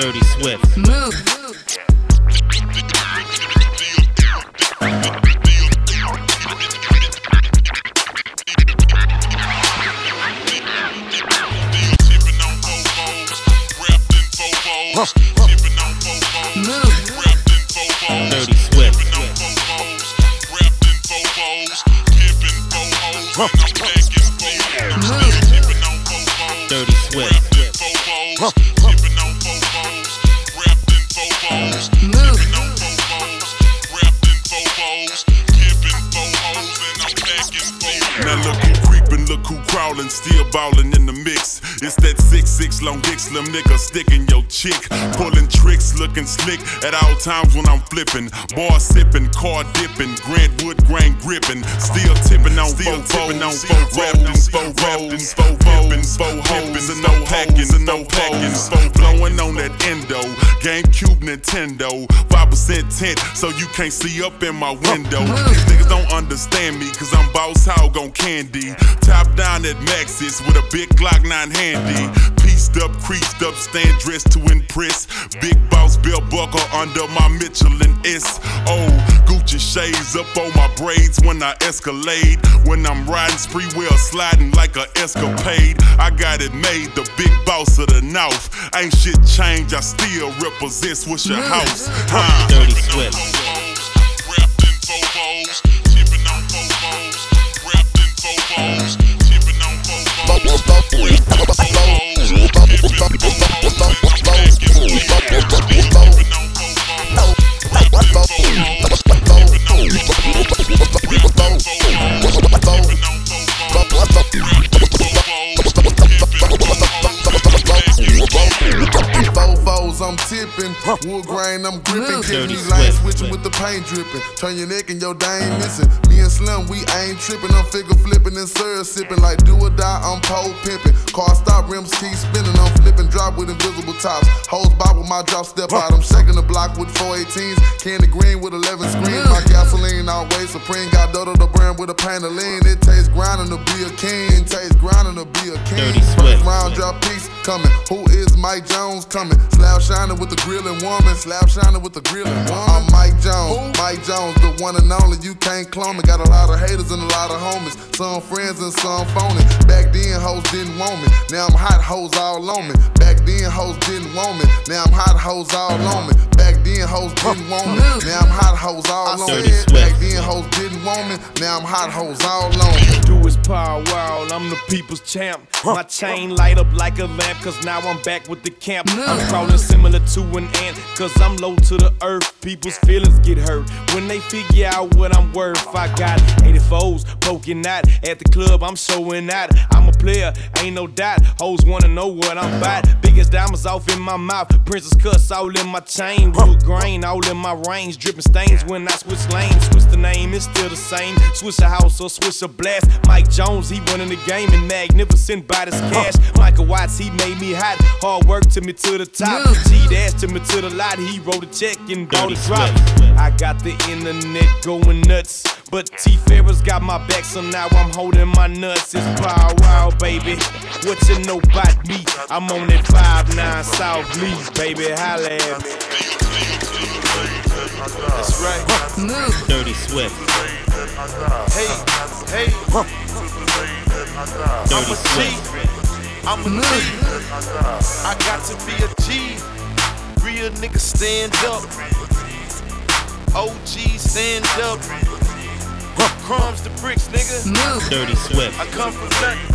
Dirty Swift. Move. Tipping on Vovos, slim nigga sticking your chick, pulling tricks, looking slick at all times when I'm flippin'. Bar sippin', car dippin', Grant Wood grain grippin', still tippin' on still tippin' on four wrapped four wrapped four dippin', four hoes and no packin', and no packin', four blowin' on that endo, GameCube Nintendo, five percent tint, so you can't see up in my window. These niggas don't understand me, cause I'm boss hog on candy. Top down at Maxis with a big Glock 9 handy. Pieced up, creased up, stand dressed to impress. Big boss belt buckle under my Michelin S. Oh, Gucci shades up on my braids when I escalade. When I'm riding spree wheel sliding like a escapade. I got it made, the big boss of the north. Ain't shit changed, I still represent Swishahouse. Huh. Dirty Swift. Wrapped in Vovos, tipping on Vovos, wrapped in Vovos, Vovos, wrapped Wood grain, I'm gripping. Move. Catch me Dirty lane switching with the paint dripping. Turn your neck and your dame missing. Me and Slim, we ain't tripping. I'm figure flipping and syrup sipping. Like do or die, I'm pole pimping. Car stop, rims keep spinning. I'm flipping drop with invisible tops. Hose bob with my drop step out. I'm shaking the block with 418s. Candy green with 11 screens. My gasoline always supreme. Got Dodo the brand with a pain of lean. It tastes grinding to be a king. Tastes grinding to be a king. Dirty Swift. First round drop piece coming. Who is Mike Jones coming? Slab shining with the grilling woman. Slab shining with the grilling woman. I'm Mike Jones. Mike Jones, the one and only. You can't clone me. Got a lot of haters and a lot of homies. Some friends and some phony. Back then, hoes didn't want me. Now I'm hot hoes all on me. Back then, hoes didn't want me. Now I'm hot hoes all on me. Back then, hoes didn't want me. Now I'm hot hoes all on me. Back then, hoes didn't want me. Now I'm hot hoes all on me. do is power wow, I'm the people's champ. My chain light up like a lamp, cause now I'm back with the camp. I'm crawling similar to an cause I'm low to the earth. People's feelings get hurt when they figure out what I'm worth. I got 84s poking out at the club, I'm showing out. I'm a player, ain't no doubt. Hoes wanna know what I'm about. Biggest diamonds off in my mouth, princess cuss all in my chain. Wood grain all in my range, dripping stains when I switch lanes. Switch the name, it's still the same. Switch a house or switch a blast. Mike Jones, he running the game and magnificent by this cash. Michael Watts, he made me hot. Hard work took me to the top. G dash took me to the lot. He wrote a check and bought Dirty a drop. Swift. I got the internet going nuts. But T Farris got my back, so now I'm holding my nuts. It's power wow, baby. What you know about me? I'm on that 5-9 South Lee, baby. Holla at me. That's right. Move. Dirty Swift. Hey, hey, Dirty I'm a G. Swift. I'm a G. I got to be a G. Real nigga stand up. OG stand up. Crumbs the bricks, nigga. Move. Dirty Swift. I come from nothing.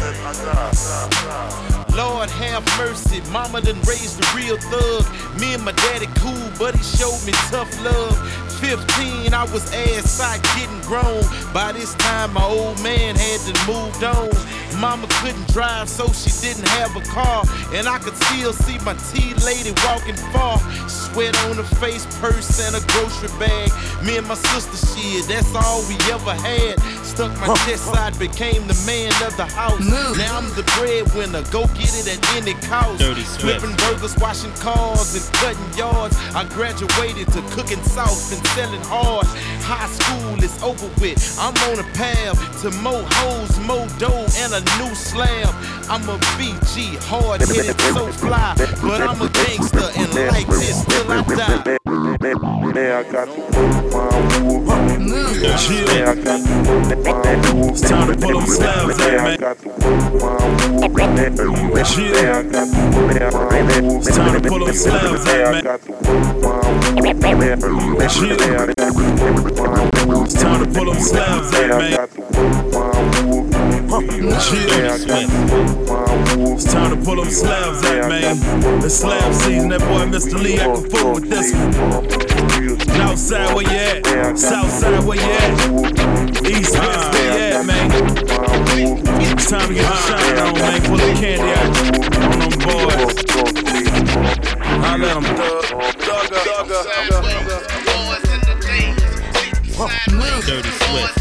Lord have mercy, mama done raised a real thug. Me and my daddy cool, but he showed me tough love. 15, I was ass out getting grown. By this time, my old man had to moved on. Mama couldn't drive, so she didn't have a car. And I could still see my tea lady walking far. Sweat on her face, purse, and a grocery bag. Me and my sister, shit, that's all we ever had. stuck my chest side, became the man of the house. Now I'm the breadwinner, go get it at any cost. Flipping burgers, washing cars, and cutting yards. I graduated to cooking sauce and selling hard. High school is over with. I'm on a path to more hoes, more dough, and a new slab. I'm a BG, hard headed, so fly. But I'm a gangster, and like this till I die. Man, I got to wolf. Man, my It's time to pull them slabs I got Man, It's time to pull them slabs out, Man, I got Man, to wolf It's time to pull them slabs Man, It's time to pull them slabs out, man. It's slab season, that boy Mr. Lee acting fool with this one. North side, where you at? South side, where you at? East, west, where you at, man? It's time to get the shine on, man. Pull the candy out on them boys. I let them thug, thug up, thug up, thug up. Dirty Swift.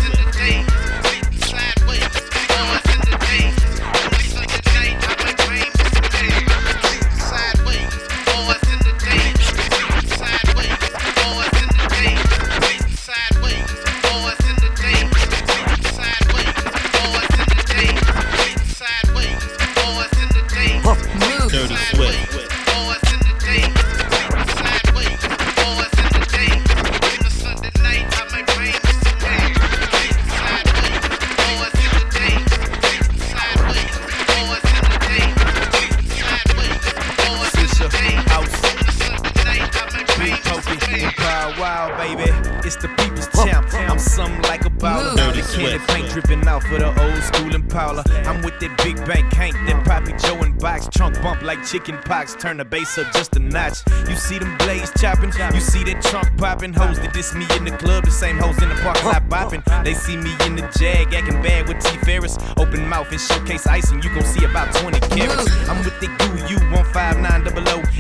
Chicken pox. Turn the bass up just a notch. You see them blades chopping. You see that trunk popping. Hoes that diss me in the club. The same hoes in the parking lot bopping. They see me in the jag, acting bad with T Farris. Open mouth and showcase icing. You gon' see about 20 carats. I'm with the goo, you 15900.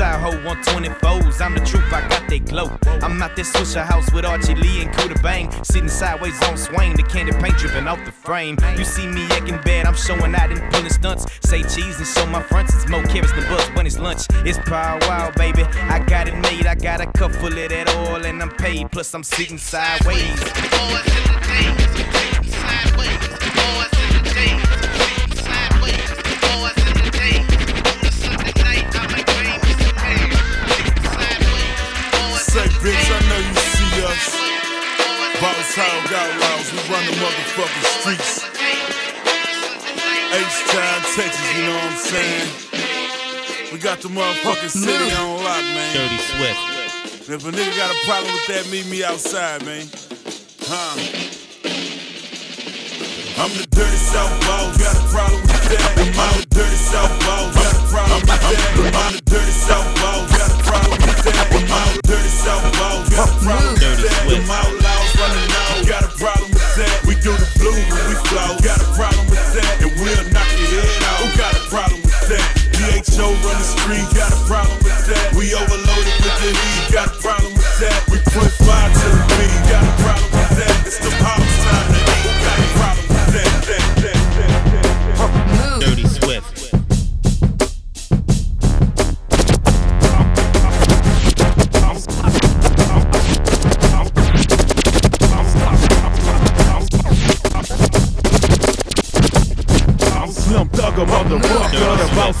The Tahoe 124s. I'm the truth, I got that glow. I'm out there Swishahouse with Archie Lee and Coota Bang. Sitting sideways on Swain, the candy paint dripping off the frame. You see me acting bad, I'm showing out and pulling stunts. Say cheese and show my fronts. It's more carrots than Bugs it's lunch. It's power wow, baby. I got it made, I got a cup full of that oil and I'm paid. Plus, I'm sitting sideways. Boss Outlaws, we run the motherfucking streets. H-Town, Texas, you know what I'm saying? We got the motherfucking city on lock, man. Dirty Swift. If a nigga got a problem with that, meet me outside, man. Huh? I'm the dirty South Balls, got a problem with that. I'm the dirty South Balls, got a problem with that. I'm the dirty South Balls, got a problem with that. I'm the dirty South Balls, got a problem with Dirty that. Swift. Them outlaws running out, got a problem with that. We do the blue when we flow, got a problem with that. And we'll knock your head off, who got a problem with that? DHO run the street, got a problem with that. We overloaded with the heat, got a problem with that.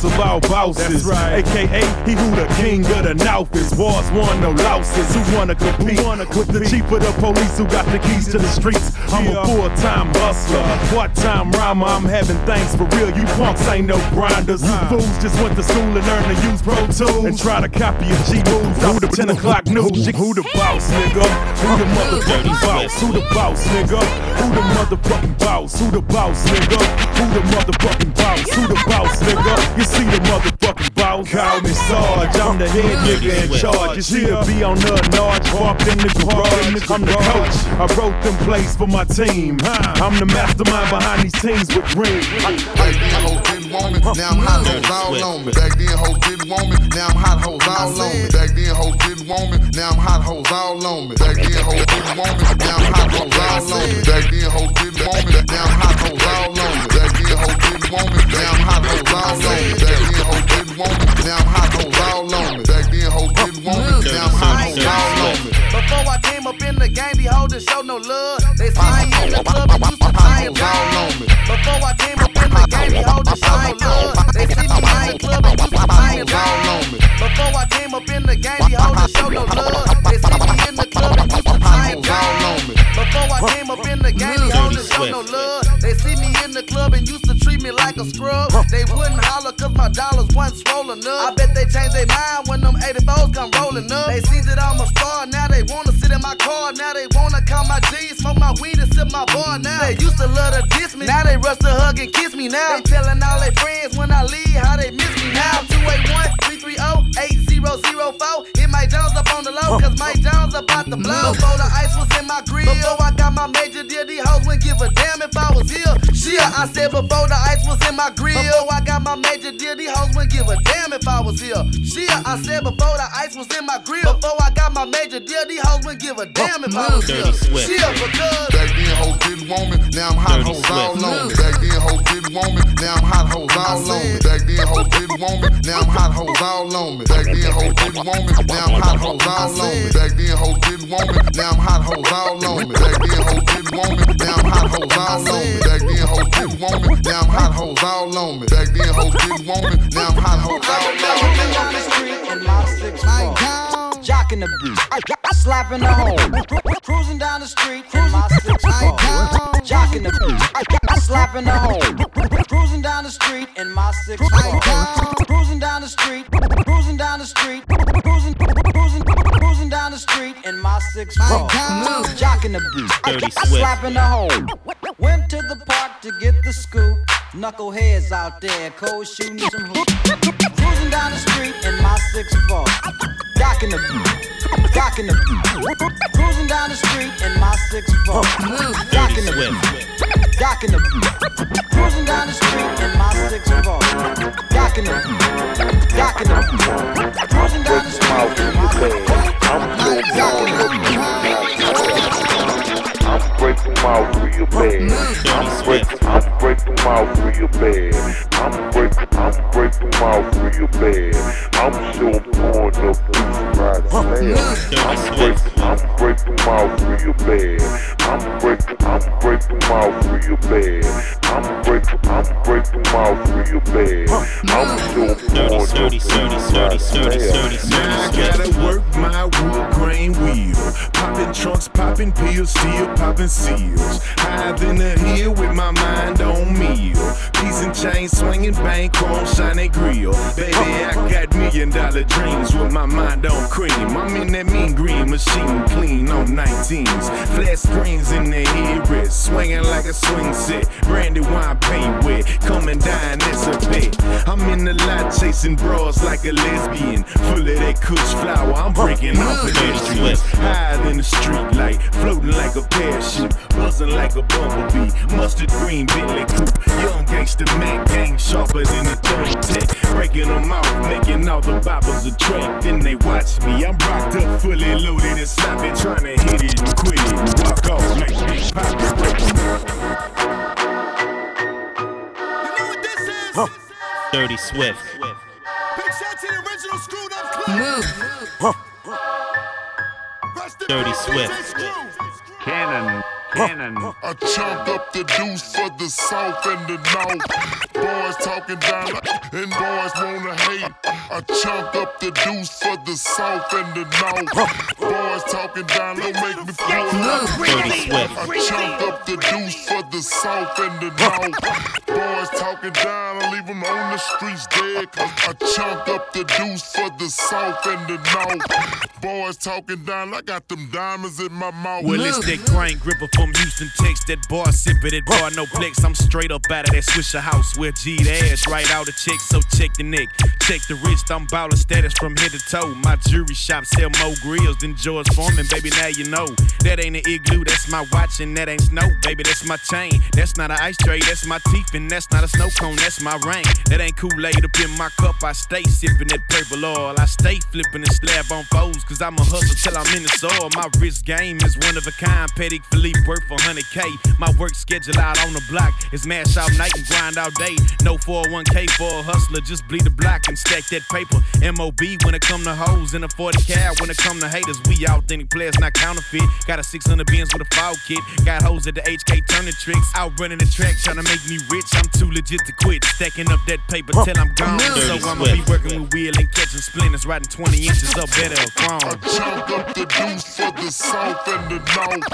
Motherfucker, the boss of all bosses. AKA, he who the king of the North is. Wars won, no losses. Who wanna compete with the chief of the police who got the keys to the streets? I'm a full-time hustler, part-time rhymer. I'm having things for real. You punks ain't no grinders. You fools just went to school and learned to use Pro Tools and try to copy a G moves. Who the 10 o'clock news? Who the boss, nigga? Who the motherfucking boss? Who the boss, nigga? Who the motherfucking boss? Who the boss, nigga? Who the motherfucking boss? Who the boss, nigga? You see the motherfucking boss? Call me Sarge, I'm the head nigga in charge. You see the be on the large, parked in the garage. I'm the coach. I wrote them plays for my team. I'm the mastermind behind these teams with rings. I, I, I, didn't want me. Now I'm hot hoes all on me. Back then hoes didn't want me. Now I'm hot hoes all on me. Back then hoes didn't want me. Now I'm hot hoes all on me. Back then hoes didn't want me. Now I'm hot hoes all on me. Back then hoes didn't want me. Now I'm hot hoes all on me. Me. All on me. Me. All on me. Me. All on me. Before I came up in the game, these hoes didn't show no love. They me in the club and used to tie it down. Before I came up in the game, these hoes didn't show no love. They see me in the club and used to tie it down. Before I came up in the game, these hoes didn't show no love. They see me in the club and used to tie it down. Before I came up in the game, these hoes didn't show no love. They see me in the club and used to treat me like a scrub. They wouldn't holler cause my dollars wasn't swollen up. I bet they changed their mind when them 84s come rolling up. They seen that I'm a star, now they wanna sit in my car. Now they wanna count my G's, smoke my weed and sip my bar. Now they used to love to diss me, now they rush to hug and kiss me. Now they telling all their friends when I leave how they miss me. Now 281 330 8004. Hit Mike Jones up on the low, cause Mike Jones about to blow. Before the ice was in my grill, before I got my major deal, these hoes wouldn't give a damn if I was here. Shit, I said before the ice was in my grill, before I got my major deal, these hoes wouldn't give a damn if I was here. Shit, I said before the ice was in my grill, before I got my major deal, these hoes wouldn't give a damn if I was here. Dirty Swift. Shit, because. Back then hoes didn't want me, now I'm hot Dirty hoes all on me. Back then hoes didn't want me, now I'm hot hoes all on me. Back then hoes didn't want me, now I'm hot hoes all on me. Back then hoes didn't want me, now I'm hot hoes all on me. Back then hoes didn't want me, now I'm hot hoes all on me. Back then hoes didn't want me, now I'm hot hoes all on me. Back then hoes didn't want me, now I'm hot hoes all on me. Back then hoes didn't want me, now I'm hot hoes all on me. Cruising down the street in my six four. Jocking the beat, slapping the hole. Cruising down the street in my six four. Jocking the beat, slapping the hole. Cruising down the street in my six four. Cruising down the street, cruising down the street, cruising, cruising, cruising down the street in my six four. Jocking the beat, Dirty Swift. slapping the hole. Went to the park to get the scoop. Knuckleheads out there, cold shooting some hoops. Cruising down the street in my six four. Docking the beat, docking the. Cruising down the street in my six four. Docking the beat, docking the. Cruising down the street in my six four. Docking the beat, docking the beat. Cruising down the street in my six four. I'm so Docking the born beat. I'm breaking out real bad. I'm breaking, I'm breaking out real bad. I'm breaking, I'm breaking out real bad. I'm so born up loose right fast. I'm breaking, I'm breaking out real bad. I'm breaking, I'm breaking out real bad. I'm breaking, I'm breaking out real bad. I'm so Dirty, born up dirty, loose right dirty, dirty, fast. dirty, Now I gotta work my wood grain wheel. Popping trunks, popping pills, still popping seals. Higher than the hill with my mind on meal. Piece and chain swinging, bank on shiny grill. Baby, I got million dollar dreams with my mind on cream. I'm in that mean green machine, clean on 19s. Flat screens in the headrest, swinging like a swing set. Brandy wine paint wet, come and dine, that's a bet. I'm in the lot chasing bras like a lesbian. Full of that kush flower, I'm breaking off pedestrians. Higher than the street light, floating like a parachute, buzzing like a bumblebee. Mustard green Bentley coupe, young gangster Mac gang sharper than a third tech. Breaking them out, making all the boppers a track. Then they watch me, I'm rocked up, fully loaded and sloppy, trying to hit it and quit it. Walk off like Big Papa break dirty Swift. Dirty Swift. Cannon, cannon. I chunk up the deuce for the south and the north. Boys talking down and boys wanna hate. I chunk up the deuce for the south and the north. Boys talking down, don't make me pull up. Dirty Swift. I chunk up the deuce for the south and the north. Boys talking down, I leave them on the streets dead. I chunk up the deuce for the south and the north. Boys talking down, I got them diamonds in my mouth. Well, it's that grind gripper from Houston, Texas. That bar sipper, that bar no flex. I'm straight up out of that Swishahouse where G the ass right out of check. So check the neck, check the wrist. I'm ballin' status from head to toe. My jewelry shop sell more grills than George Foreman, baby. Now you know that ain't an igloo. That's my watch and that ain't snow, baby. That's my chain. That's not an ice tray. That's my teeth and that's not a snow cone. That's my rain. That ain't Kool-Aid up in my cup. I stay sipping that purple oil. I stay flipping and slab on foes. Cause I'm a hustle till I'm in the soil. My wrist game is one of a kind. Patek Philippe worth 100K. My work schedule out on the block is mash out night and grind all day. No 401k for a hustler. Just bleed the block and stack that paper. MOB when it come to hoes and a 40 cal when it come to haters. We authentic players, not counterfeit. Got a 600 bins with a file kit. Got hoes at the HK turning tricks. Out running the track trying to make me rich. I'm too legit to quit. Stacking up that paper till I'm gone. So I'ma be Swift. working with wheel and catching splinters, riding 20 inches up better I chrome. chunk up the deuce for the south and the north.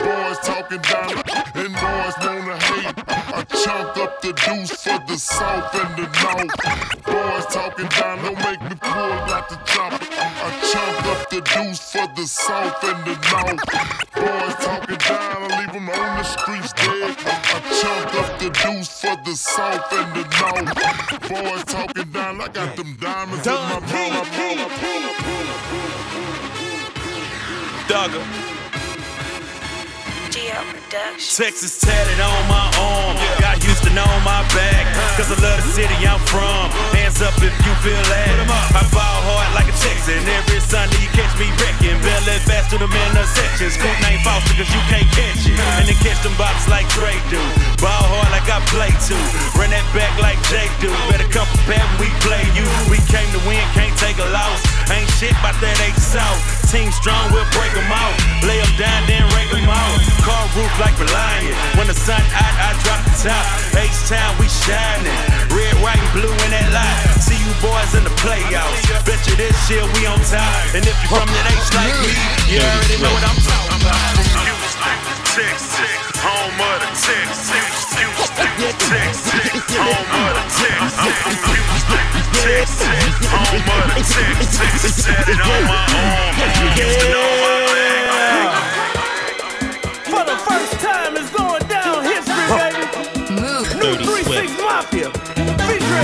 Boys talking down and boys wanna hate. I chunk up the deuce for the south and the north. Boys talking down, don't make me pull out the chopper. I chunk up the deuce for the south and the north. Boys talking down, I leave 'em on the streets dead. I chunk up the deuce for the south and the north. Boys talking down, I got them diamonds in my mouth. Dugger. Texas tatted on my arm. Got Houston on my back. Cause I love the city I'm from. Hands up if you feel that. I ball hard like a Texan. Every Sunday you catch me wrecking. Belly fast to the intersections. Cool name Foster cause you can't catch it. And then catch them bops like Dre do. Ball hard like I play to. Run that back like Jake do. Better come prepared when we play you. We came to win, can't take a loss. Ain't shit about that eight south. Team strong, we'll break 'em out. Lay 'em down, then rake 'em out. Car roof like Reliant. When the sun out, I drop the top. H-Town, we shining. Red, white, and blue in that light. See you boys in the playoffs. Bet you this year we on top. And if you from that H like me, you already know what I'm talking about. Houston, Texas, home of the Texas. Houston, Texas, home of the Texas. Houston, Texas, home of the Texas. Set it on my arm.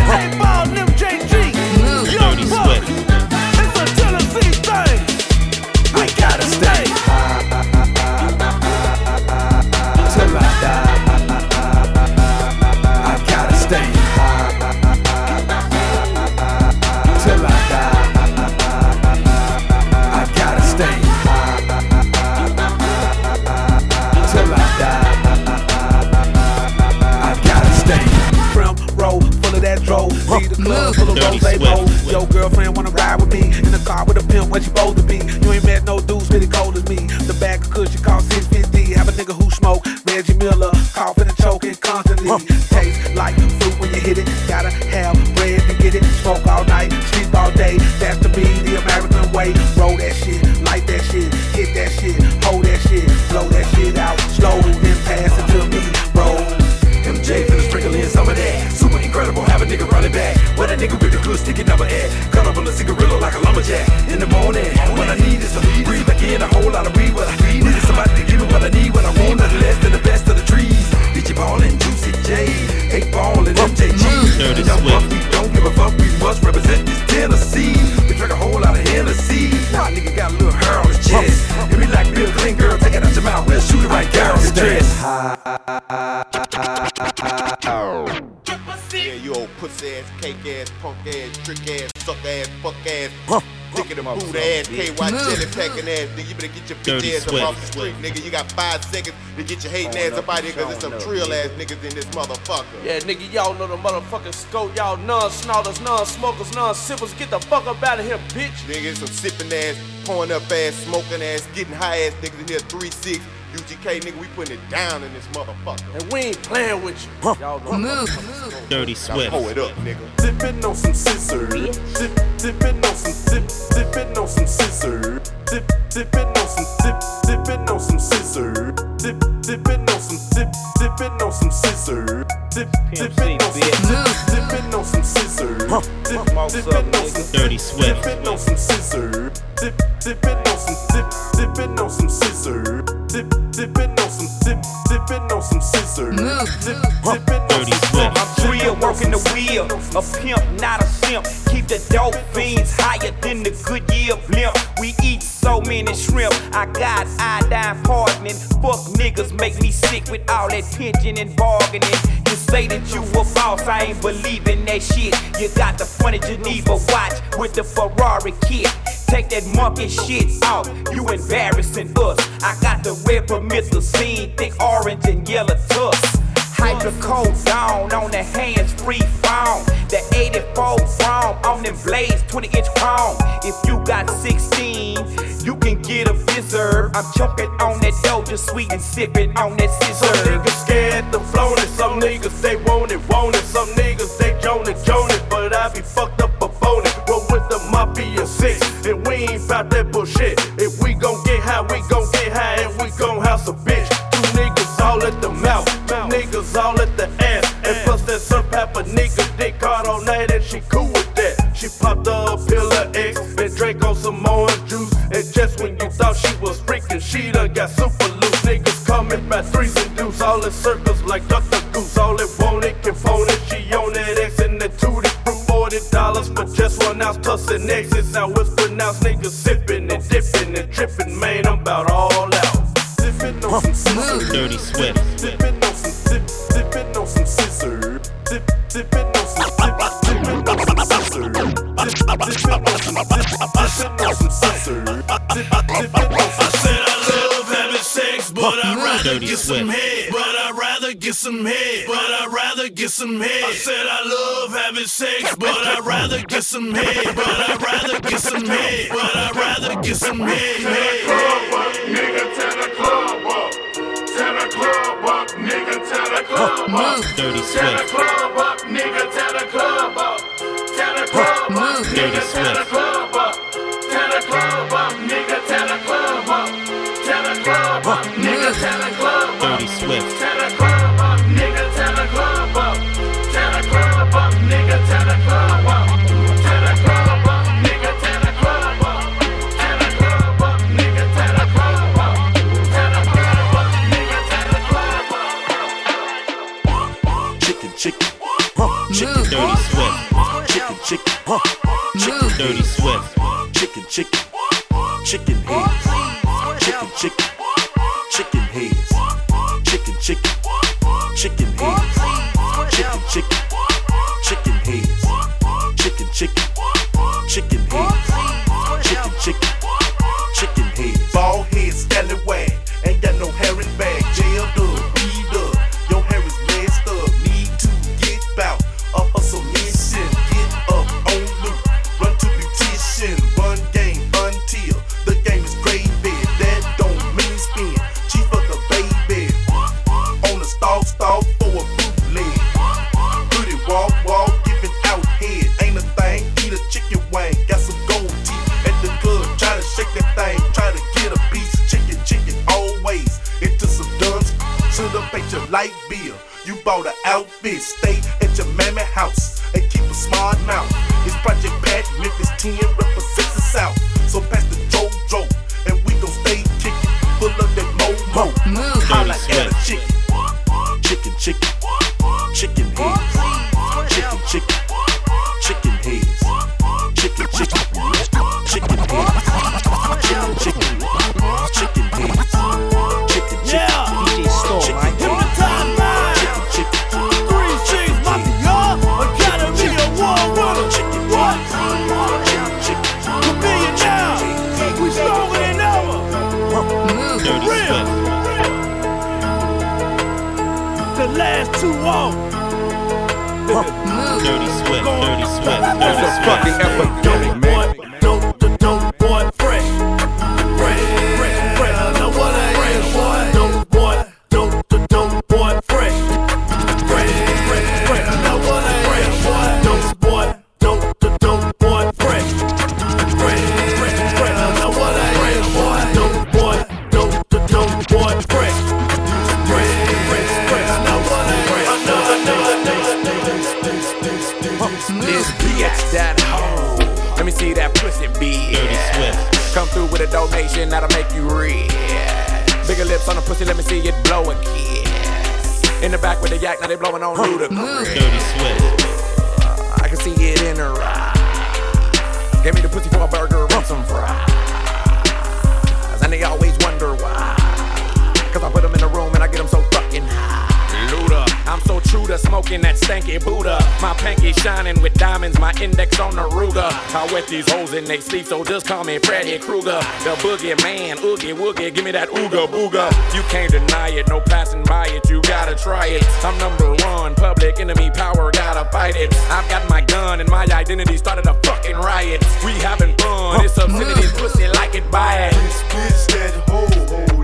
Featuring A Yeah, you old pussy ass, cake ass, punk ass, trick ass, suck ass, fuck ass, dick in the boot ass, KY jelly packing ass, nigga. You better get your bitch ass up off the street, nigga. You got five seconds to get your hating ass up out here, cause there's some trill ass niggas in this motherfucker. Yeah, nigga, y'all know the motherfucking scope. Y'all non-snorters, non-smokers, non-sippers. Get the fuck up out of here, bitch. Nigga, some sipping ass, pouring up ass, smoking ass, getting high ass niggas in here, 3-6. UGK, nigga, we putting it down in this motherfucker. And we ain't playing with you. Y'all know. Dirty Now Swift. pull it up, nigga. Dipping on some scissors. Dip, dipping on some dip, dipping on some scissors. Dip, dipping on some dip, dipping on some scissors. Dip, dipping on some dip, dipping on some scissors. Dip, dipping on some dip, dipping on some scissors. Dip, dipping on some Dirty Swift. dipping on some scissors. dip, dipping on some dip, dipping on some scissor. Dip, dipping on some dip, dipping on some scissor. Dip, dipping on some Swift. I'm real, working the wheel. A pimp, not a simp. Keep the dope fiends higher than the Goodyear blimp. We eat so many shrimp. I got iodine poisoning. Fuck niggas make me sick with all that pinching and bargaining. You say that you a boss, I ain't believing that shit. You got the funny Geneva watch with the Ferrari kit. Take that monkey shit off, you embarrassing us. I got the red promethazine, thick orange and yellow tusk. Hydrocodone on the hands free phone. The 84 chrome on them blades, 20 inch chrome. If you got 16, you can get a visitor. I'm choking on that Doja sweet and sipping on that Some scissor. niggas scared to flown it, some niggas they want it, want it, some niggas they joan it, but I be fucked up a it. Roll with the mafia six, and we ain't bout that bullshit. If we gon' get high, we gon' get high, and we gon' house a bitch. Two all at the mouth, two niggas all at the ass, and plus that some pepper nigga dick hard all night, and she cool with that. She popped a pill of X and drank on some orange juice, and just when you thought she was freaking, she done got super loose. Niggas coming by threes and deuce, all in circles like Dr. Goose. All it want it can phone it. She on that X and the fruit. Forty dollars for just one ounce plus an X. It's how it's Dirty Swift. Dipping on some dip, dipping on some scissor. Dip, dipping on some dip, dipping on some scissor. On some dip, dipping on some scissor. On some I said I love having sex, but I'd rather get some head. But I'd rather get some head. But I'd rather get some head. I said I love having sex, but I'd rather get some head. But I'd rather get some head. But I'd rather get some head. head. Dirty Swift. Dirty Swift. Chicken, chicken, Dirty Swift. chicken, chicken, chicken, Dirty Swift. chicken, chicken Dirty sweat, Dirty sweat, Dirty That's a fucking epidemic. they blowing on Luda. Dirty sweat. I wet these hoes in they sleep, so just call me Freddy Krueger. The boogie man, oogie woogie, give me that ooga booga. You can't deny it, no passing by it, you gotta try it. I'm number one, public enemy power, gotta fight it. I've got my gun and my identity started a fucking riot. We having fun, it's obscenity, pussy like it, buy it. Bitch, bitch, that hoe.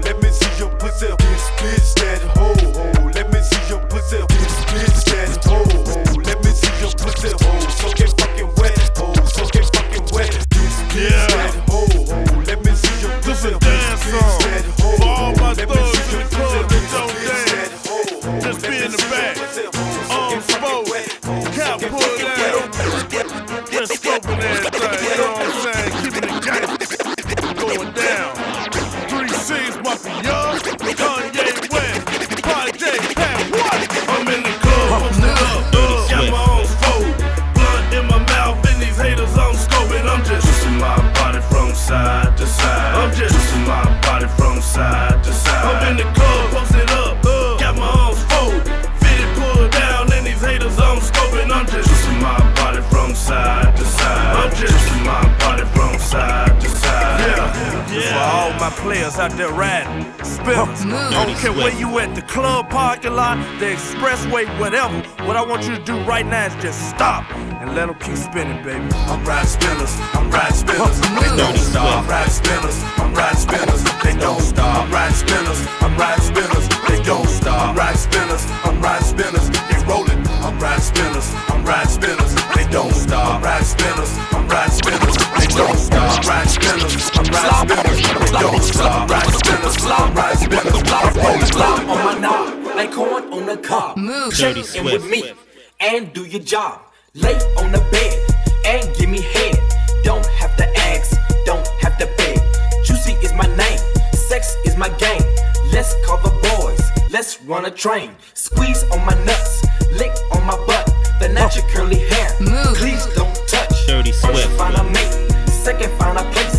out there riding. Spillers. I don't care where you at, the club, parking lot, the expressway, whatever. What I want you to do right now is just stop and let them keep spinning, baby. I'm riding spinners, I'm riding spillers. They don't stop. I'm riding spinners, I'm riding spinners, They don't stop. I'm riding spinners, I'm riding spinners, They don't stop. I'm riding spinners, I'm riding spinners, They rolling. I'm riding spinners, I'm riding spinners, They don't stop. I'm riding spinners, I'm riding spinners, They don't stop. I'm riding spinners, I'm riding spillers don't stop. Rise, spin the slide, rise, the slide, roll on my knob, like corn on the cob. Move, check in and do your job. Lay on the bed and give me head. Don't have to ask, don't have to beg. Juicy is my name, sex is my game. Let's call the boys, let's run a train. Squeeze on my nuts, lick on my butt. The natural curly hair, Move. please don't touch. Dirty First, find a mate, second, find a place.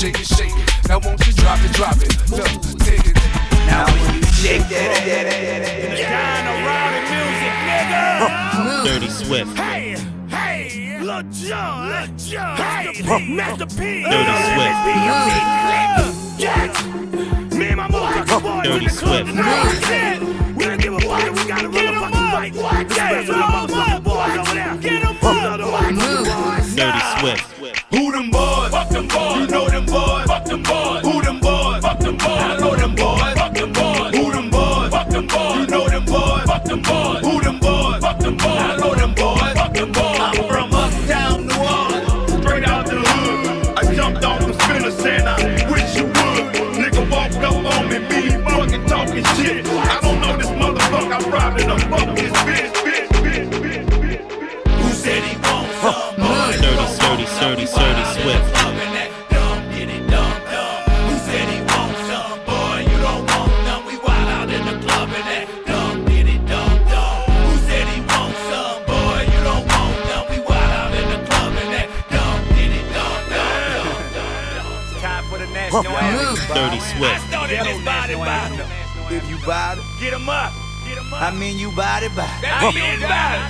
shake it, shake it. Now won't you drop it, drop it? Look, take it. Now when you shake that, that, that, that, that. Dirty Swift. Hey, hey, Lil Jon, Lil Jon, hey, Master P, Dirty Swift. Jack, me and my motherfucking boys in the club tonight. We don't give a fuck if we got a motherfucking fight. This is the motherfucking boys over there. Get 'em up, Dirty Swift. Who them boys? Fuck them boys. You know them them boys. Who You it, Get him up. I mean you bout it. I mean.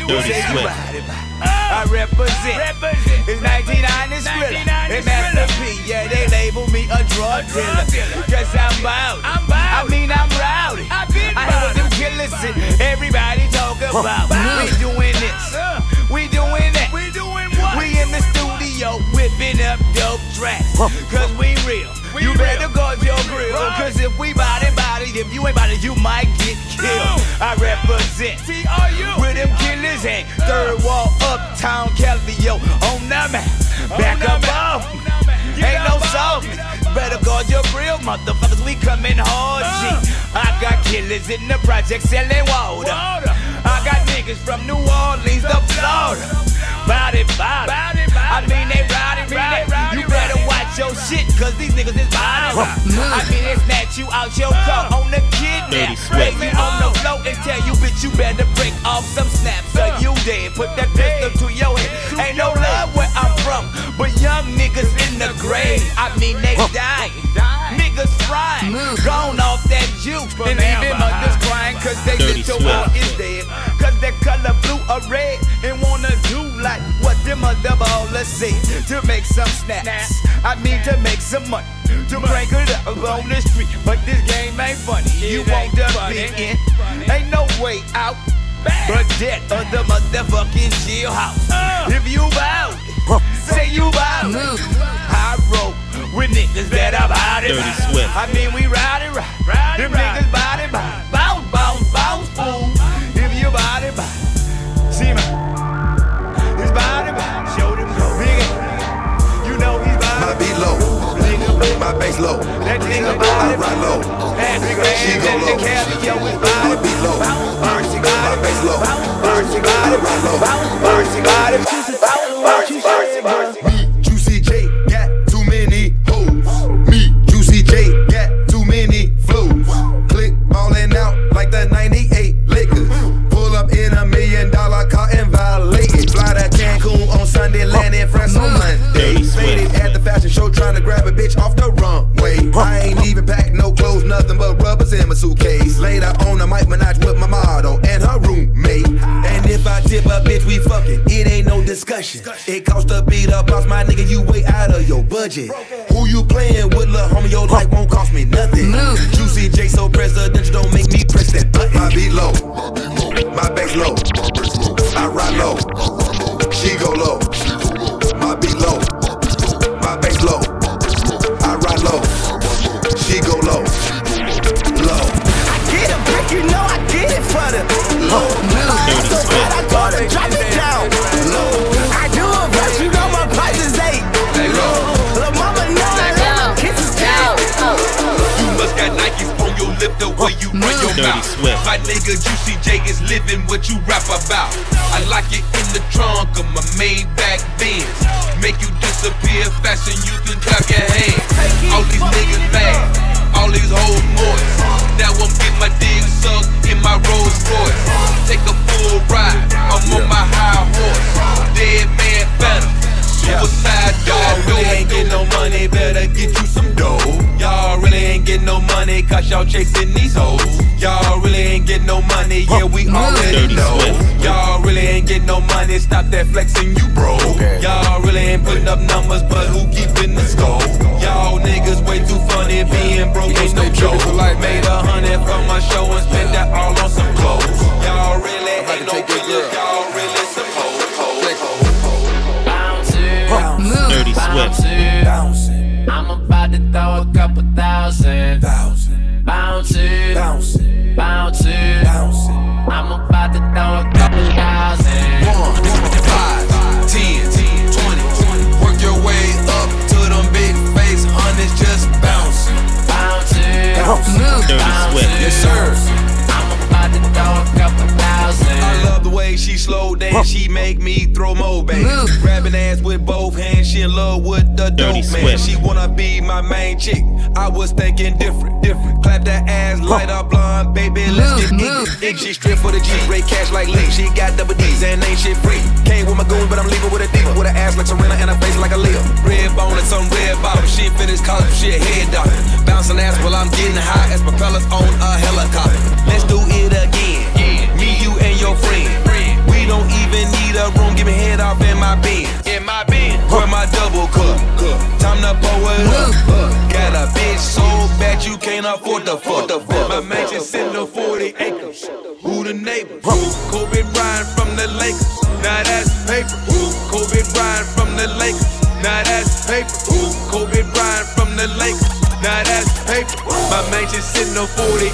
Who Dirty say you it, bout it? I represent. Represent. It's 1990 Skrilla. It's Master P. Yeah, they label me a drug dealer. Cause I'm bout. I'm bout. I mean I'm rowdy. I been I hear what them killers say. Everybody talk about. We doing this. Uh. We doing that. We doing what? We in the studio whipping up dope tracks. Cause we real. We you body, if you you might get killed. I represent. T.R.U. Where them killers ain't. Third Ward, uptown, Calliope, on the map. Back up off. On the map. Get Ain't no softness. Better guard your grill, motherfuckers. We coming hard, Uh. G. I got killers in the project selling water. I got niggas from New Orleans to Florida. Body, body. I mean, they rowdy, mean, they rowdy. rowdy, You better rowdy. Watch your shit, cause these niggas is body. I mean, they snatch you out your car on the kidnap. Dirty Break Swift. me on the floor and tell you, bitch, you better break off some snaps or you dead. Put that pistol to your head. Ain't no love where I'm from, but young niggas in the grave. I mean, they dying. Niggas frying. Mmm. Gone off that juice. And even mothers crying cause they Dirty little Swift. one is dead. Cause their color blue or red and wanna do like what them other ballers say. To make some snaps. I mean to make some money. To break it up on the street. But this game ain't funny. You It want ain't to funny. be in. Ain't no way out. But that of the motherfucking jailhouse. Uh. If you bout, say you bout. I roll with niggas that I'm out it. Dirty Swift. I mean we ride it right. Ride Them right. niggas body bounce, bounce, bounce, bounce, fool. My bass low, That nigga body ride low. She go low. Cameo, his My body beat low, bounce, my bass low, bounce, body, I ride low. bounce, body, bounce, body. Me, Juicy budget. Y'all chasing these hoes. Y'all really ain't getting no money, yeah, we already know. Y'all really ain't getting no money, stop that flexing, you bro. Y'all really ain't putting up numbers, but who keeping the score? Y'all niggas way too funny, being broke ain't no joke. Made a hundred from my show and spent that all I was thinking different, different. Clap that ass, light up blonde, baby, let's get it. She strip for the G, break cash like Lee. She got double D's and ain't shit free. Came with my goons, but I'm leaving with a diva. With an ass like Serena and a face like a Leo. Red bone and some red bottom. She finished college, she a head doctor. Bouncing ass while I'm getting high as propellers on a helicopter. Let's do it again. Me, you, and your friend. We don't even need a room. Give me head off in my bed. In my bed. Pour my double cup. Time to pour it up. You can't afford the fuck. My mansion sitting on 40 acres. Who the neighbors? Kobe Bryant from the Lakers. Now that's paper. Kobe Bryant from the Lakers. Now that's paper. Kobe Bryant from the Lakers. Now that's paper. My mansion sitting on 40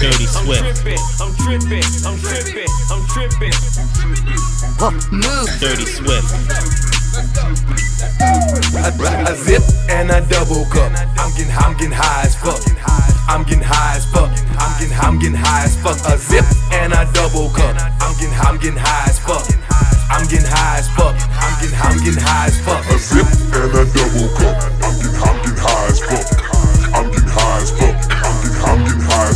Dirty Swift. I'm tripping, I'm tripping, I'm tripping. I'm tripping. Dirty Swift. A, a zip and a double cup. I'm getting, I'm getting high as fuck. I'm getting high as fuck. I'm getting, I'm getting high as fuck. A zip and a double cup. I'm getting, I'm getting high as fuck. I'm getting high as fuck. I'm getting, I'm getting high as fuck. A zip and a double cup. I'm getting, I'm getting high as fuck. I'm getting high as fuck.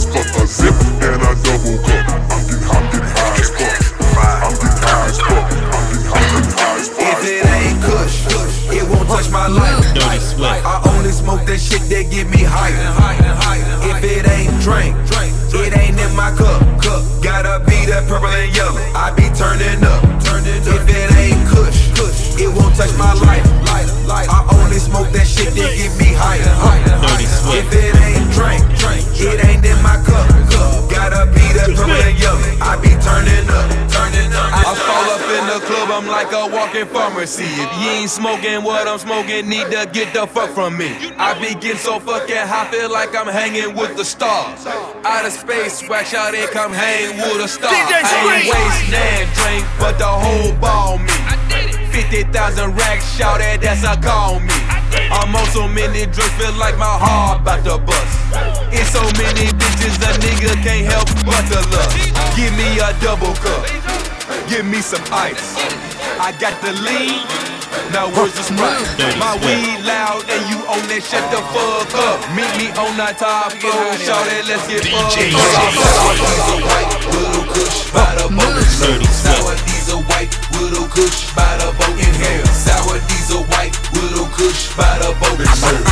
As fuck. A zip and a double cup. I'm getting, I'm getting high as fuck. I'm getting high as fuck. I'm getting, I'm getting high as fuck. If it ain't kush, it won't touch my life. Dirty I only smoke that shit that get me high. If it ain't drink, it ain't in my cup. Gotta be that purple and yellow. I be turning up. If it ain't kush, it won't touch my life. I only smoke that shit that get me higher. Swift. If it ain't drink, it ain't in my cup. Gotta be that purple and. I be turning up, turning up. I fall up in the club, I'm like a walking pharmacy. If you ain't smoking what I'm smoking, need to get the fuck from me. I be getting so fucking high, feel like I'm hanging with the stars. Out of space, wax out and come hang with a star. I ain't waste nan drink, but the whole ball me. 50,000 racks, shout at that's a call me. I'm on so many drugs, feel like my heart about to bust. It's so many bitches, a nigga can't help but to love. Give me a double cup, give me some ice. I got the lean, now where's the sprite? My weed loud and you on that shut the fuck up. Meet me on that top floor, shout it, let's get fucked up. Sour diesel white, little kush, by the Swift. Sour diesel white, little kush, by the boat. Inhale. Sour diesel white, little kush, by the boat.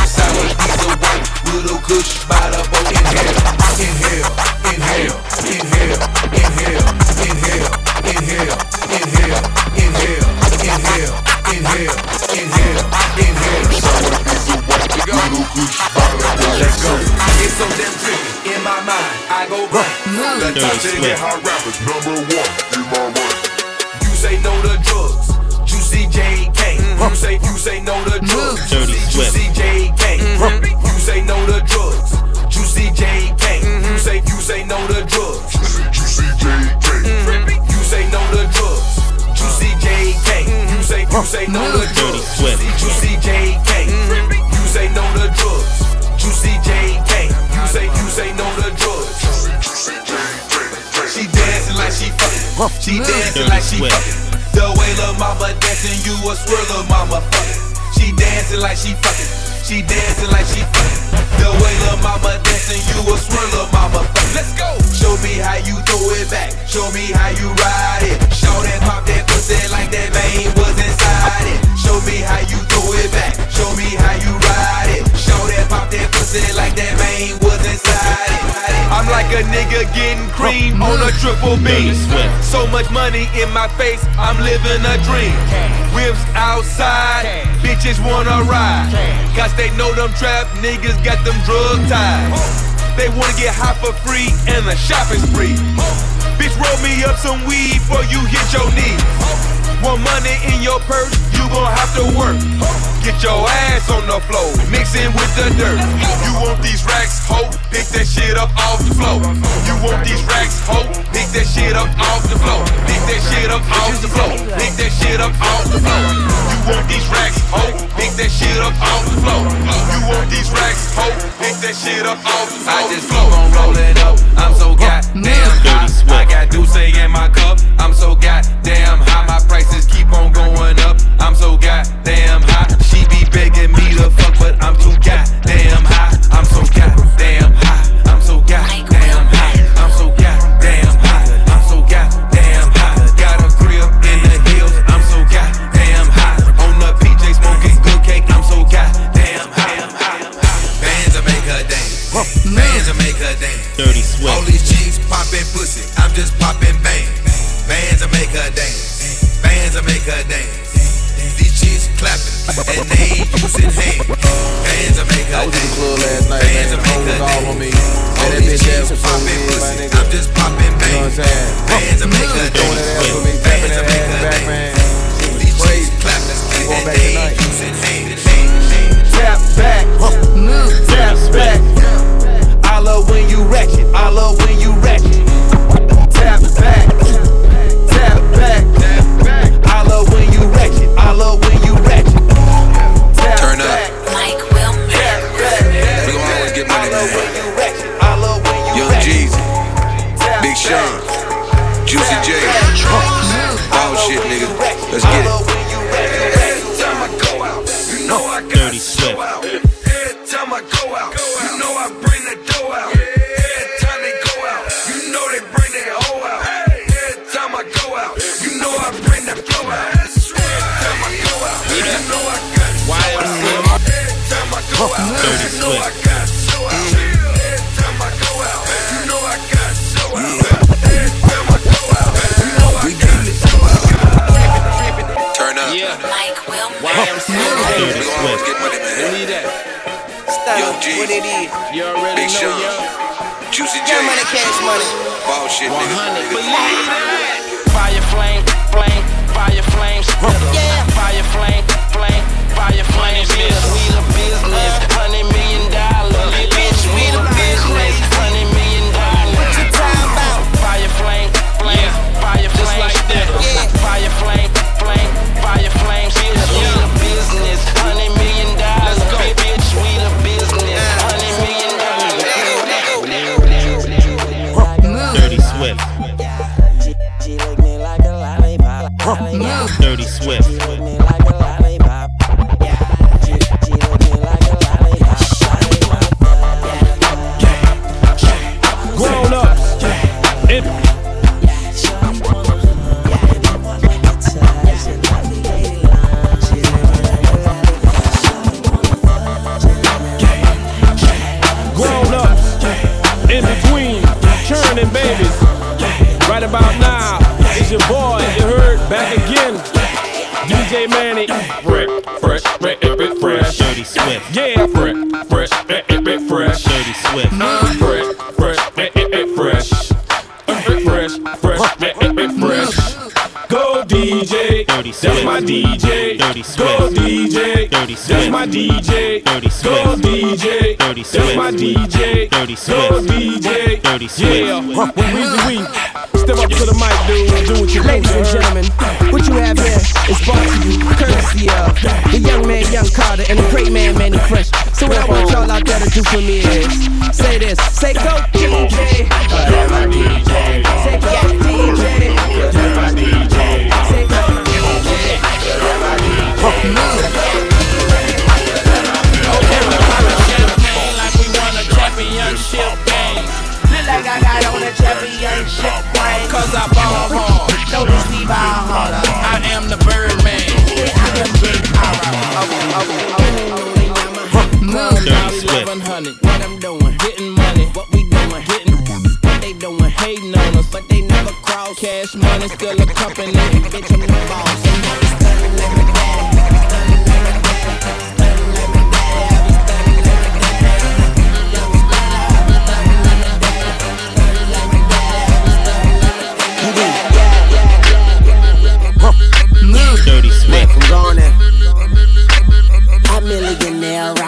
Sour diesel white, little kush, by the boat. Inhale, inhale, inhale, inhale, inhale, inhale, inhale, inhale, inhale, inhale, inhale, inhale, inhale. Sour diesel white, little kush, by the boat. Let's go. It's so damn tricky in my mind. I go right. The Dirty top ten Swift. hot rappers, number one in my mind. You say no to drugs. Juicy J K. You say you say no to drugs. Dirty Swift. Juicy J K. You say no to drugs. Juicy J K. You say you say no to drugs. Juicy JK. You say no to drugs. Juicy J K. You say you You say no to drugs. Juicy JK. You say no to drugs. Juicy JK. You say you say no to like she fucking. She dancing Dirty like she Swift. fucking. The way lil' mama dancing, you a swirl lil' mama fucking. She dancing like she fucking. She dancing like she fucking. The way lil' mama dancing, you a swirl lil' mama fucking. Let's go. Show me how you throw it back. Show me how you ride it. Show that pop that pussy like that vein was inside it. Show me how you throw it back. Show me how you ride it. Show that pop that pussy like that vein was inside it. A nigga getting cream on a triple B. So much money in my face, I'm living a dream. Whips outside, bitches wanna ride. Cause they know them trap niggas got them drug ties. They wanna get high for free and a shopping spree. Bitch, roll me up some weed before you hit your knees. Want money in your purse, you gon' have to work. Get your ass on the floor, mixing with the dirt. You want these racks, ho? Pick that shit up off the floor. You want these racks, ho? Pick that shit up off the floor. Pick that shit up off the floor. Pick that shit up off the floor. You want these racks, ho? Pick that shit up off the floor. You want these racks, ho? Pick that shit up off the floor. I just keep on rolling up. I'm so goddamn high. I got Duce in my cup. I'm so goddamn high. My prices keep on going up. I'm so goddamn high. She be begging me to fuck, but I'm too goddamn high. I'm so goddamn high. And they ain't using hands. Bands will make her I was in the club last night, man. Hoes her all on me. Man, that bitch ass was so big, my nigga. I'm just popping bang. You know what I'm saying? Will make her Throwing that ass for me, tapping that ass back, man. Clapping Going back tonight. using hands. Tap back, tap back. I love when you ratchet. I love when you DJ Mannie. Fresh, fresh, fresh, fresh, fresh. Dirty Swift. Yeah, fresh, fresh, fresh, fresh, fresh. Dirty Swift. Uh, fresh, fresh, fresh, fresh. Fresh, fresh, fresh, fresh. Go DJ. Dirty That's my DJ. Dirty Go DJ. Dirty That's my DJ. Dirty Go DJ. Dirty That's my DJ. Dirty Go Swift. DJ. Dirty Swift. Yeah. When Weezy Week. Step up to the mic, dude. Do what you Ladies and gentlemen, what you have here is brought to And the great man, Mannie Fresh. So what I want y'all out there to do for me is say this, say go. Say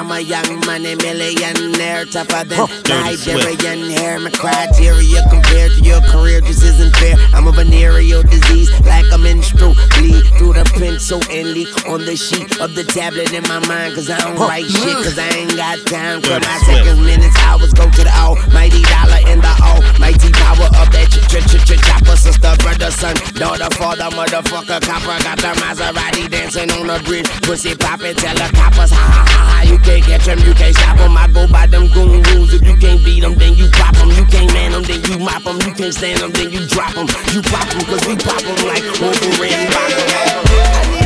I'm a young money millionaire, tougher than Swift. Nigerian hair. My criteria compared to your career just isn't fair. I'm a venereal disease, like a menstrual bleed through the pencil and leak on the sheet of the tablet in my mind. Cause I don't write shit, cause I ain't got time. Cause Dirty my seconds, minutes, hours go to the almighty dollar in the almighty power of that ch ch ch ch chopper. Sister, brother, son, daughter, father, motherfucker, copper. Got the Maserati dancing on the bridge. Pussy poppin', tell the coppers, ha ha ha ha. You can't catch them, you can't stop them. I go by them goon rules. If you can't beat them, then you pop them. You can't man them, then you mop them. You can't stand them, then you drop them. You pop them, cause we pop them like Wolverine. I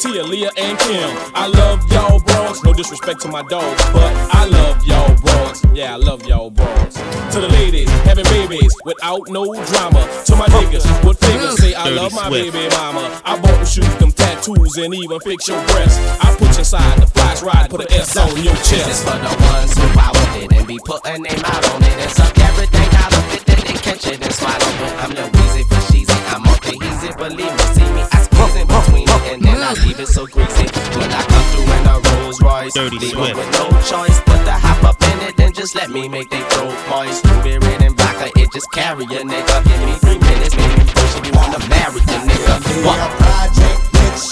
Tia, Leah, and Kim. I love y'all bros. No disrespect to my dogs, but I love y'all bros. Yeah, I love y'all bros. To the ladies having babies without no drama. To my niggas with figures say I love my baby mama. I bought them shoes, them tattoos, and even fix your breasts. I put you inside the flash ride, put an S on your chest. This is for the ones who followed it and be putting their mouth on it and suck everything out of it, then they catch it and swallow it. I'm the wheezy for sheezy, I'm okay easy, believe me, see me, I squeeze in between it and then I leave it so greasy. When I come through in a Rolls Royce, Dirty leave 'em Swift. with no choice but to hop up in it and just let me make they throat moist. Blueberry and vodka, it just carry a nigga. Give me three minutes, maybe push if you wanna marry a nigga. What? project bitch.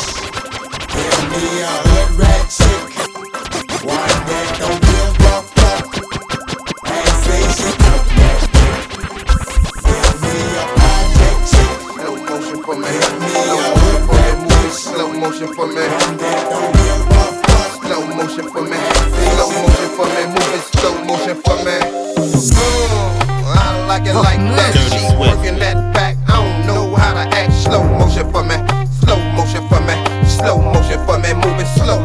Give me a hood rat chick. One that don't motion for me. One that don't give a fuck. Slow motion for me. Slow motion for me. Move it slow motion for me. Mm, I like it like that. She working that back. I don't know how to act. Slow motion for me. Slow motion for me. Slow motion for me. Move it slow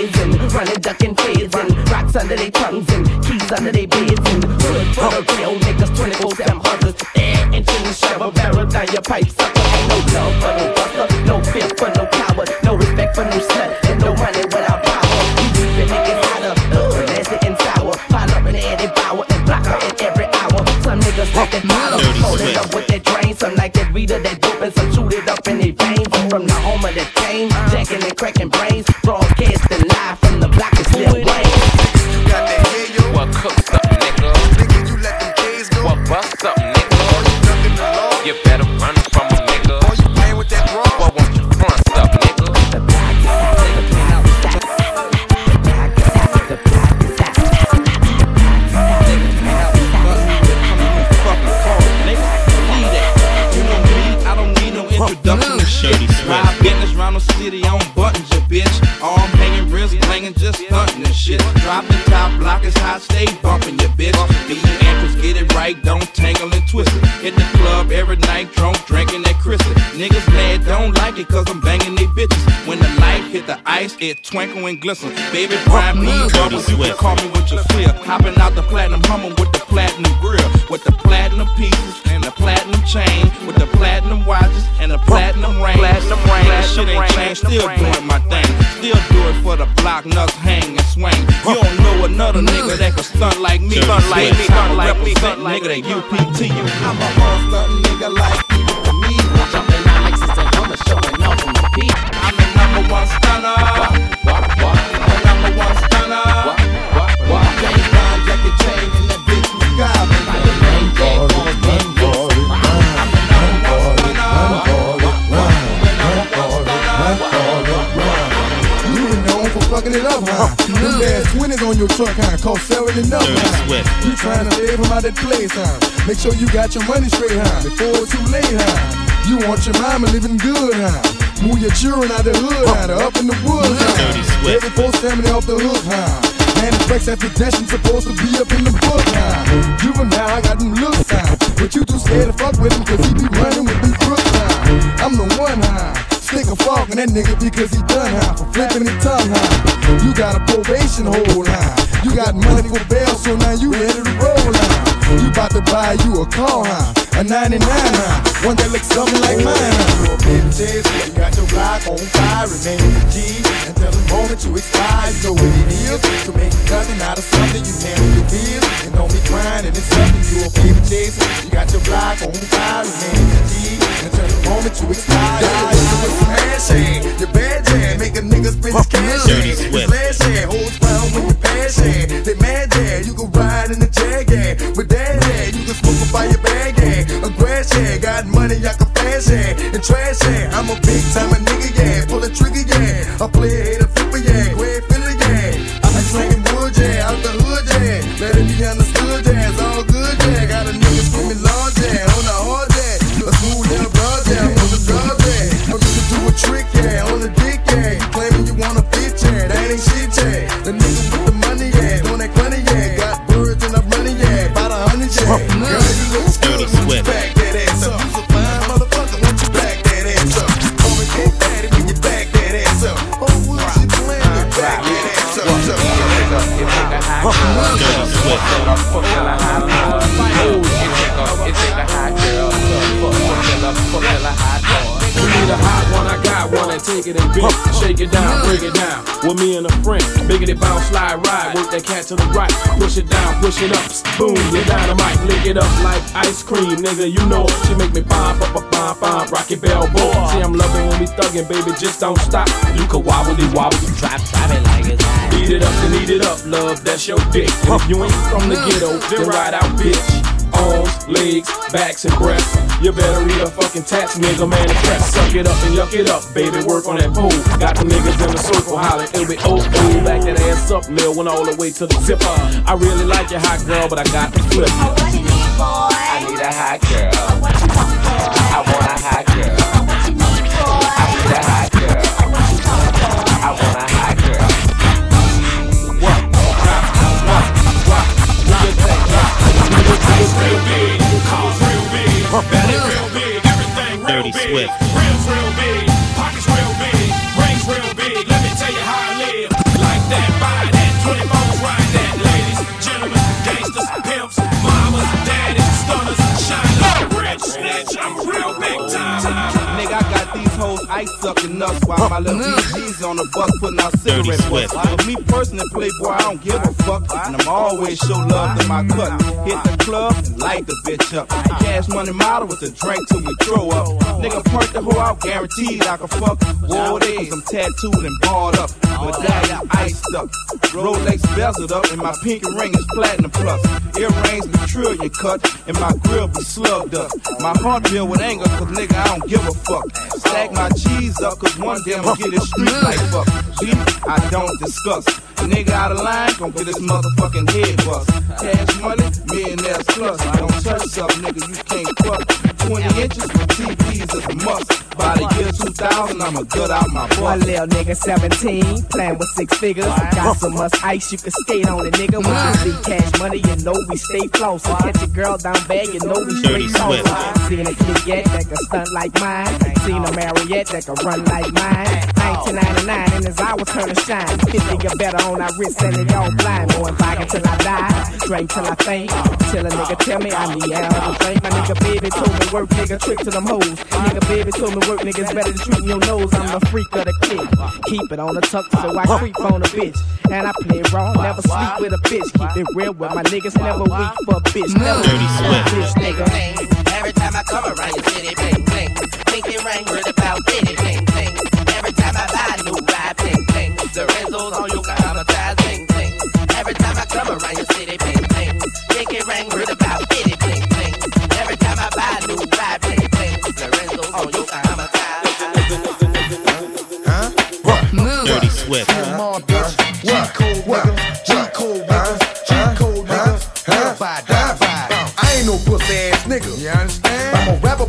and running, ducking and rocks under their tongues and keys under their beds and hood for the real niggas, 24 7 hustlers. Eh, and chin shovel barrel down your pipe sucker. Ain't no love for no buster, no fear for no coward, no respect for no slut, and no money without power. We keep niggas hotter, ugh, nasty and sour. Pile up in the air, they bow and block her in every hour. Some niggas like that Dirty hold it up with that drain. Some like that reader, that dope, and some shoot it up in their veins. From the home of the game. Jacking and cracking brains. Broadcasting hit it twinkle and glisten. Baby, prime me, bubbles, you can call me with your flip. Hopping out the platinum hummer with the platinum grill. With the platinum pieces and the platinum chain. With the platinum watches and the platinum ring. Platinum ring, that shit ain't changed, still doing my thing. Still do it for the block, nuts hang and swing. You don't know another nigga that can stunt like me. Stunt like me, stunt like me, stunt like nigga that UPT. I'm a stunt nigga like fucking it up. Them bad 20s on your truck, huh? Cost seven and up, huh? You trying to stay from out that place, huh? Make sure you got your money straight, huh? Before it's too late, huh? You want your mama living good, huh? Move your children out the hood, huh? They're up in the woods, huh? Every post family off the hook, huh? Man, the flex that possession supposed to be up in the book, huh? Juvenile, I got them looks, huh? But you too scared to fuck with him cause he be running with them crooks, huh? I'm the one, huh? Stick a fork in that nigga because he done high for flipping his tongue high. You got a probation hold high. You got money for bail, so now you ready to roll high. You about to buy you a car high, a 99 high, one that looks something like mine you got your on fire, remain G until the moment you expire. You know what it is to make nothing out of something. You your bills and don't be crying and it's something you a paper chaser. You got your block on fire, remain G until the moment you expire. Smash it, your bad jam, make a nigga spend his cash. Dirty It's Swift. hold pound when you pass it. They mad yeah, you can ride in the jag. With that can smoke a fire bag yeah. A grass yeah, got money I can flash yeah. And trash yeah, I'm a big time nigga yeah. Pull a trigger yeah, I play a take it and. Shake it down, break it down. With me and a friend, biggity bounce, slide, ride. Work that cat to the right, push it down, push it up. Boom, you dynamite, lick it up like ice cream, nigga. You know she make me bomb, pop, pop, bomb, bomb, Rocky Bell boy. See, I'm loving when we thuggin', baby, just don't stop. You can wobble, wobble, drop, drop it like it's hot. Eat it up and eat it up, love, that's your dick. And if you ain't from the ghetto, then ride out, bitch arms, legs, backs, and breasts. You better read a fucking tats, nigga, man, and press. Suck it up and yuck it up, baby, work on that pole. Got the niggas in the circle hollering, it'll be oh, oh, back that ass up, Lil, went all the way to the zipper. I really like your hot girl, but I got to flip. I need a hot girl. I want a hot girl. Everything real Dirty big. Swift. Rims real big, pockets real big, rings real big. Let me tell you how I live. Like that, buy that, 24s ride that. Ladies, gentlemen, gangsters, pimps, mamas, daddies, stunners, shine like rich, snitch. I'm real big time. Ice sucking nuts while my little mm. BG's on the bus putting out Dirty cigarette Swift. butts. But me personally, Playboy, I don't give a fuck. And I'm always show love to my cut. Hit the club and light the bitch up. Cash money model with a drink till we throw up. Nigga, perk the hoe out, guaranteed I can fuck. War days, I'm tattooed and barred up. Medallion iced up. Rolex bezeled up, and my pinky ring is platinum plus. Earrings be trillion cut, and my grill be slugged up. My heart filled with anger, cause nigga, I don't give a fuck. Stack my cheese up, cause one day I'ma get it street fuck. G, I don't discuss. A Nigga out of line, gon' get this motherfucking head bust. Cash money, millionaires plus. I don't touch something, nigga, you can't fuck. 20 inches with TVs is a must. By the year 2000, I'ma gut out my butt. One little nigga 17, playing with six figures. Got so much ice you can skate on it, nigga. With this big cash money, you know we stay flossing. Catch a girl down bad, you know we Dirty straight Swift. Seen a kid yet that can stunt like mine. Seen a Marriott that can run like mine. 1999 and his hours turn to shine. 50 get better on our wrist and it all blind. Going vodka till I die, drink till I faint. Till a nigga tell me I need out to drink. My nigga baby told me work, nigga trick to them hoes. Nigga baby told me work, niggas better than treating your nose. I'm the freak of the kid. Keep it on the tuck so I creep on a bitch. And I play raw, never sleep with a bitch. Keep it real with my niggas, never weak for a bitch. Never Dirty weak for a Swift. bitch, nigga. Every time I come around your city, bling bling. Pinky ring, heard about bitty, bling bling. Every time I buy a new ride, bling bling. The Renzo's on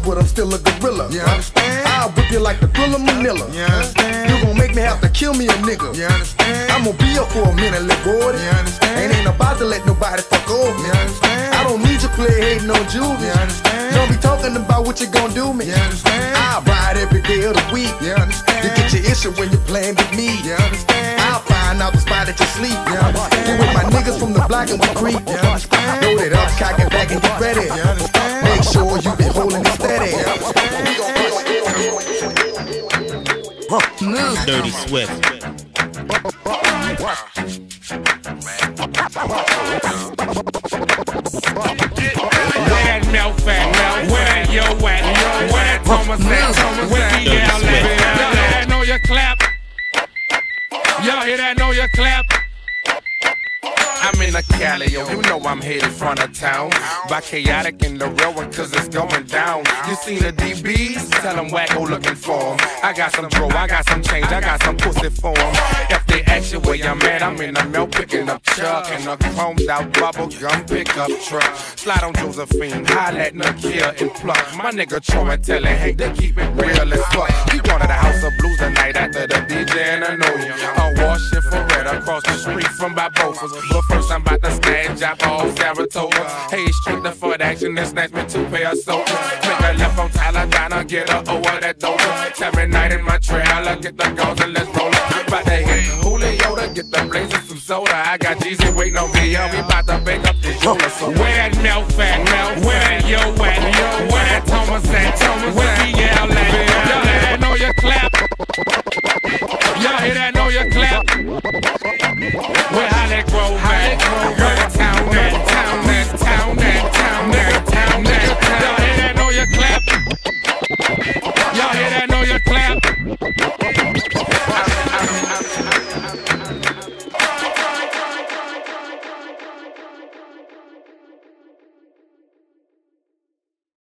but I'm still a gorilla. You understand? I'll whip you like the thriller Manila. You understand? You gon' make me have to kill me a nigga. You understand? I'm gonna be up for a minute, little boy. You understand? And ain't about to let nobody fuck over me. You understand? I don't need you play hating on Julius. You understand? Don't be talking about what you gon' do me. You understand? I'll ride every day of the week. You understand? You get your issue when you're playing with me. You understand? I'll find out the spot that you sleep. You understand? Get with my niggas from the block and we creep. You understand? Load it up, cock it back and get ready. You understand? Make sure you be holding it steady. Dirty Swift. Where that mouth at? Where that yo at? Where that Thomas at? Where the yell at? Y'all hear that? Know your clap. Y'all hear that? Know your clap. I'm in a Cali, yo, you know I'm headed front of town. By chaotic in the real one, cause it's going down. You see the DBs? Tell them wacko looking for. I got some bro, I got some change, I got some pussy for 'em. If they ask you where I'm at, I'm in the mill picking up Chuck and a chromed out bubble gum pickup truck. Slide on Josephine, holla at Nakia and pluck. My nigga Troy and it, hey, they keep it real as fuck. We going to the house of blues tonight after the DJ and I know you. I wash it for red across the street from Barbosas first. I'm about to snatch up all Saratoga. Hey, straight the foot action and snatch me two pair of soda. Make a left on Taladana, get her over that door. Seven night in my trailer, get the goals and let's roll up. About to hit Julio to get the blaze some soda. I got Jeezy waiting on me, yo. We about to bake up this shoulder. So where that Mel at? Where that yo at? Yo, where that Thomas at? Thomas where at? Where the L at? All know you. Y'all hear that? Know your clap. Where how that grow, man? Run town, that town, that town, that town, that town, that. Y'all hear that? Know your clap. Y'all hear that? Know your clap.